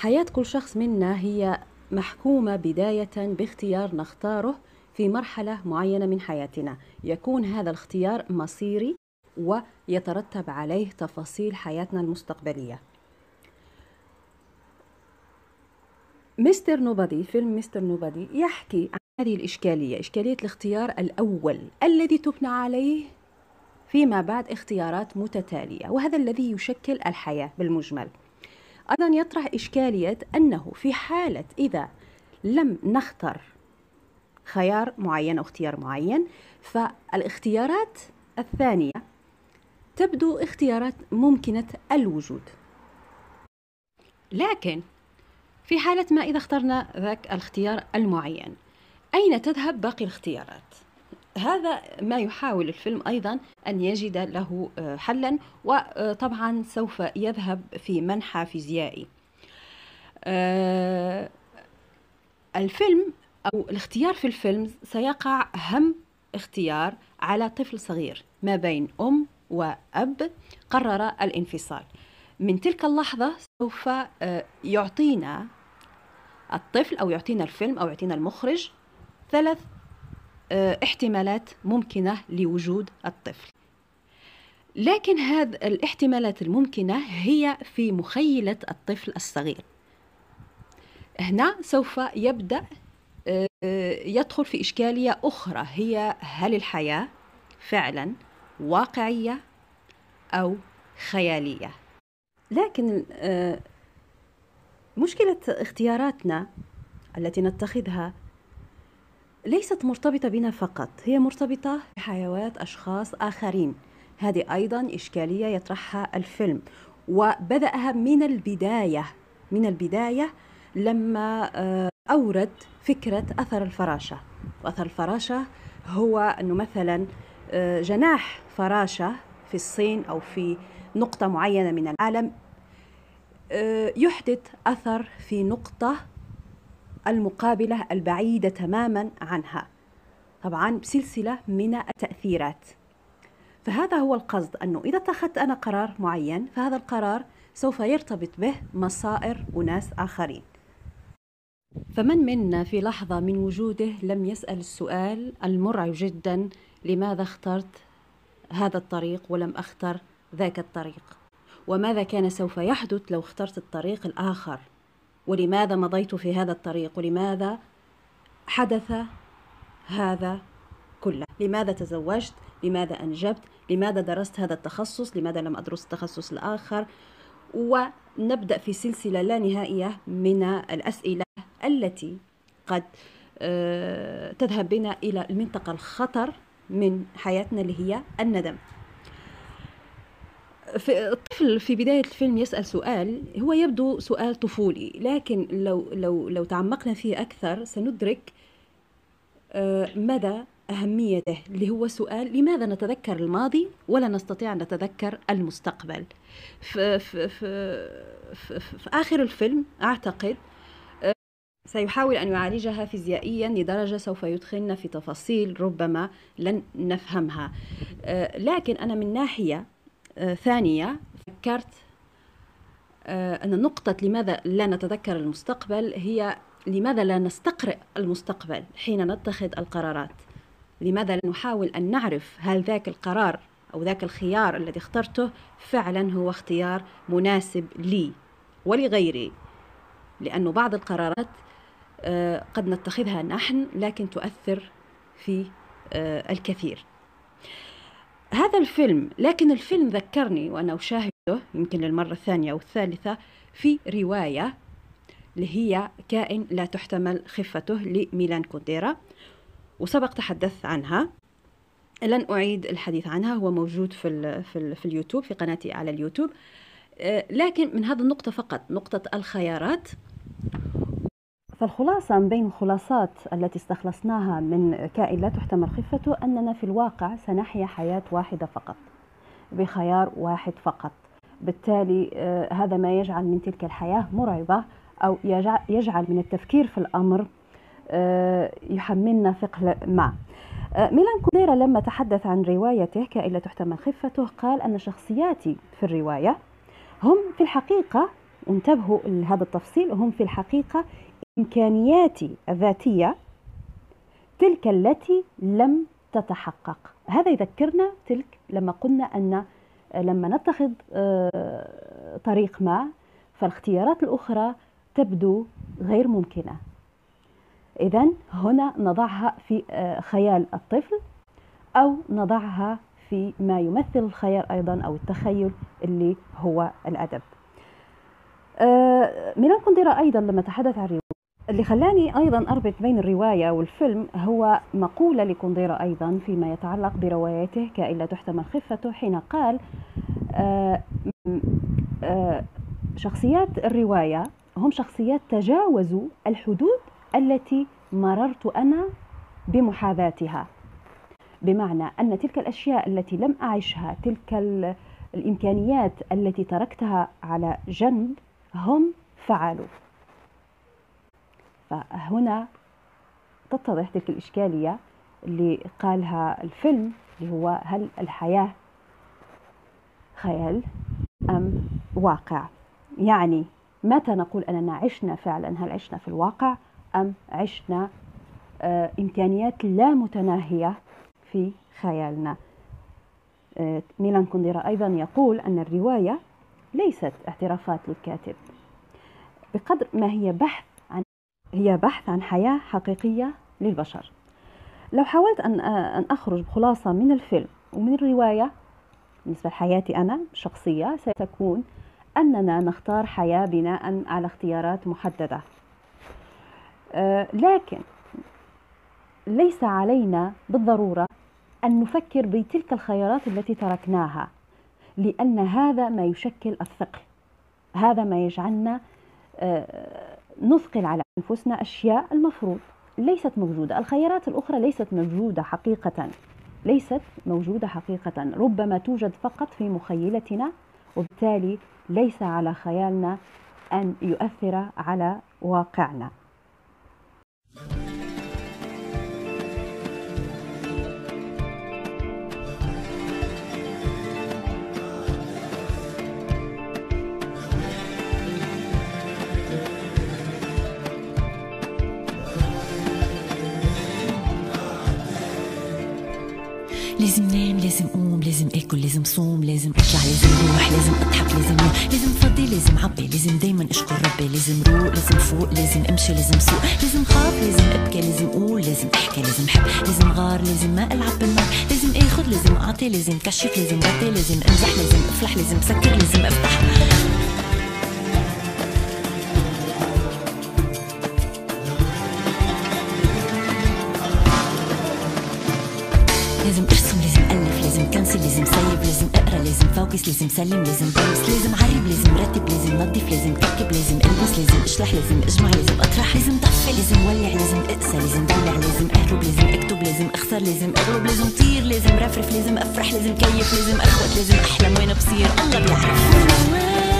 حياة كل شخص منا هي محكومة بداية باختيار نختاره في مرحلة معينة من حياتنا. يكون هذا الاختيار مصيري ويترتب عليه تفاصيل حياتنا المستقبلية. مستر نوبادي فيلم مستر نوبادي يحكي عن هذه الإشكالية إشكالية الاختيار الأول الذي تبنى عليه فيما بعد اختيارات متتالية وهذا الذي يشكل الحياة بالمجمل. أيضا يطرح إشكالية أنه في حالة إذا لم نختر خيار معين أو اختيار معين فالاختيارات الثانية تبدو اختيارات ممكنة الوجود لكن في حالة ما إذا اخترنا ذاك الاختيار المعين أين تذهب باقي الاختيارات؟ هذا ما يحاول الفيلم أيضا أن يجد له آه، حلا وطبعا سوف يذهب في منحى فيزيائي. آه، الفيلم أو الاختيار في الفيلم سيقع أهم اختيار على طفل صغير ما بين أم وأب قرر الانفصال. من تلك اللحظة سوف آه، يعطينا الطفل أو يعطينا الفيلم أو يعطينا المخرج ثلاث احتمالات ممكنة لوجود الطفل. لكن هذه الاحتمالات الممكنة هي في مخيلة الطفل الصغير. هنا سوف يبدأ آه، يدخل في إشكالية أخرى هي هل الحياة فعلا واقعية أو خيالية؟ لكن آه، مشكلة اختياراتنا التي نتخذها ليست مرتبطة بنا فقط هي مرتبطة بحيوات أشخاص آخرين. هذه أيضا إشكالية يطرحها الفيلم. وبدأها من البداية من البداية لما آه، أورد فكرة أثر الفراشة. وأثر الفراشة هو أنه مثلا آه، جناح فراشة في الصين أو في نقطة معينة من العالم آه، يحدث أثر في نقطة المقابلة البعيدة تماما عنها. طبعا بسلسلة من التأثيرات. فهذا هو القصد أنه إذا اتخذت أنا قرار معين فهذا القرار سوف يرتبط به مصائر أناس آخرين. فمن منا في لحظة من وجوده لم يسأل السؤال المرعب جدا لماذا اخترت هذا الطريق ولم أختر ذاك الطريق؟ وماذا كان سوف يحدث لو اخترت الطريق الآخر؟ ولماذا مضيت في هذا الطريق؟ ولماذا حدث هذا كله؟ لماذا تزوجت؟ لماذا أنجبت؟ لماذا درست هذا التخصص؟ لماذا لم أدرس التخصص الآخر؟ ونبدأ في سلسلة لا نهائية من الأسئلة التي قد آه، تذهب بنا إلى المنطقة الخطر من حياتنا اللي هي الندم. في الطفل في بداية الفيلم يسأل سؤال هو يبدو سؤال طفولي لكن لو لو لو تعمقنا فيه أكثر سندرك آه، مدى أهميته اللي هو سؤال لماذا نتذكر الماضي ولا نستطيع أن نتذكر المستقبل؟ في, في, في, في, في آخر الفيلم أعتقد آه، سيحاول أن يعالجها فيزيائيا لدرجة سوف يدخلنا في تفاصيل ربما لن نفهمها آه، لكن أنا من ناحية ثانية فكرت آه، أن نقطة لماذا لا نتذكر المستقبل هي لماذا لا نستقرئ المستقبل حين نتخذ القرارات؟ لماذا لا نحاول أن نعرف هل ذاك القرار أو ذاك الخيار الذي اخترته فعلا هو اختيار مناسب لي ولغيري؟ لأن بعض القرارات آه، قد نتخذها نحن لكن تؤثر في الكثير. هذا الفيلم لكن الفيلم ذكرني وأنا أشاهده يمكن للمرة الثانية أو الثالثة في رواية اللي هي كائن لا تحتمل خفته لميلان كونديرا وسبق تحدثت عنها. لن أعيد الحديث عنها هو موجود في, ال في, ال في اليوتيوب في قناتي على اليوتيوب. آه، لكن من هذه النقطة فقط نقطة الخيارات. فالخلاصة من بين الخلاصات التي استخلصناها من كائن لا تحتمل خفته أننا في الواقع سنحيا حياة واحدة فقط بخيار واحد فقط. بالتالي آه، هذا ما يجعل من تلك الحياة مرعبة أو يجعل من التفكير في الأمر آه، يحملنا ثقل ما. آه، ميلان كوديرا لما تحدث عن روايته كائن لا تحتمل خفته قال أن شخصياتي في الرواية هم في الحقيقة وانتبهوا لهذا التفصيل هم في الحقيقة إمكانياتي الذاتية تلك التي لم تتحقق. هذا يذكرنا تلك لما قلنا أن لما نتخذ آه، طريق ما فالاختيارات الأخرى تبدو غير ممكنة. إذا هنا نضعها في آه، خيال الطفل أو نضعها في ما يمثل الخيال أيضا أو التخيل اللي هو الأدب. آه، ميلان كونديرا أيضا لما تحدث عن اللي خلاني أيضا أربط بين الرواية والفيلم هو مقولة لكونديرا أيضا فيما يتعلق بروايته كائن لا تحتمل خفته حين قال آه، آه، شخصيات الرواية هم شخصيات تجاوزوا الحدود التي مررت أنا بمحاذاتها. بمعنى أن تلك الأشياء التي لم أعشها تلك الإمكانيات التي تركتها على جنب هم فعلوا. فهنا تتضح تلك الإشكالية اللي قالها الفيلم اللي هو هل الحياة خيال أم واقع؟ يعني متى نقول أننا عشنا فعلا؟ هل عشنا في الواقع أم عشنا آه، إمكانيات لا متناهية في خيالنا؟ آه، ميلان كونديرا أيضا يقول أن الرواية ليست اعترافات للكاتب. بقدر ما هي بحث هي بحث عن حياة حقيقية للبشر. لو حاولت أن أن أخرج بخلاصة من الفيلم ومن الرواية بالنسبة لحياتي أنا شخصية ستكون أننا نختار حياة بناء على اختيارات محددة. آه، لكن ليس علينا بالضرورة أن نفكر بتلك الخيارات التي تركناها لأن هذا ما يشكل الثقل. هذا ما يجعلنا آه، نثقل على أنفسنا أشياء المفروض. ليست موجودة. الخيارات الأخرى ليست موجودة حقيقة. ليست موجودة حقيقة. ربما توجد فقط في مخيلتنا وبالتالي ليس على خيالنا أن يؤثر على واقعنا. لازم نام لازم قوم لازم آكل لازم صوم لازم أطلع لازم روح لازم أضحك لازم روح لازم فضي لازم عبي لازم دايما أشكر ربي لازم روق لازم فوق لازم أمشي لازم سوق لازم خاف لازم أبكي لازم أقول لازم أحكي لازم حب لازم غار لازم ما ألعب بالنار لازم آخذ لازم أعطي لازم كشف لازم غطي لازم أمزح لازم أفلح لازم سكر لازم أفتح. لازم لازم كنسل لازم سيب لازم أقرأ لازم فوكس لازم سلم لازم بلبس لازم عرب لازم رتب لازم نظف لازم كركب لازم ألبس لازم أشلح لازم أجمع لازم أطرح لازم طفي لازم ولع لازم أقسى لازم دلع لازم أهرب لازم أكتب لازم أخسر لازم اغلب لازم طير لازم رفرف لازم أفرح لازم كيف لازم أخوت لازم أحلم وين بصير الله بيعرف.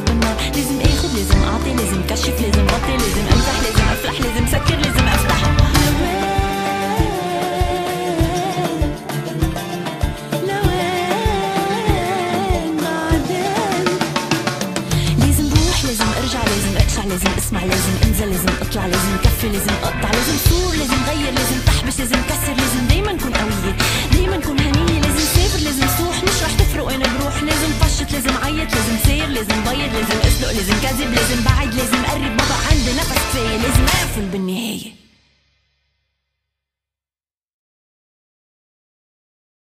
حب النار لازم اخد لازم أعطي لازم كشف لازم غطي لازم امزح لازم أفلح لازم سكر لازم أفتح. لازم لازم أرجع لازم لازم أسمع لازم أنزل لازم أطلع لازم كحف كفي لازم أقطع لازم صور لازم غير لازم تحبش لازم كسر لازم دايما كون قوية دايما كون هنية لازم سافر لازم صوح مش رح تفرق وين بروح لازم فشت لازم عيط لازم سير لازم بيض لازم أسلق لازم كذب لازم بعد لازم قرب بقى عندي نفس كفاية لازم أقفل بالنهاية.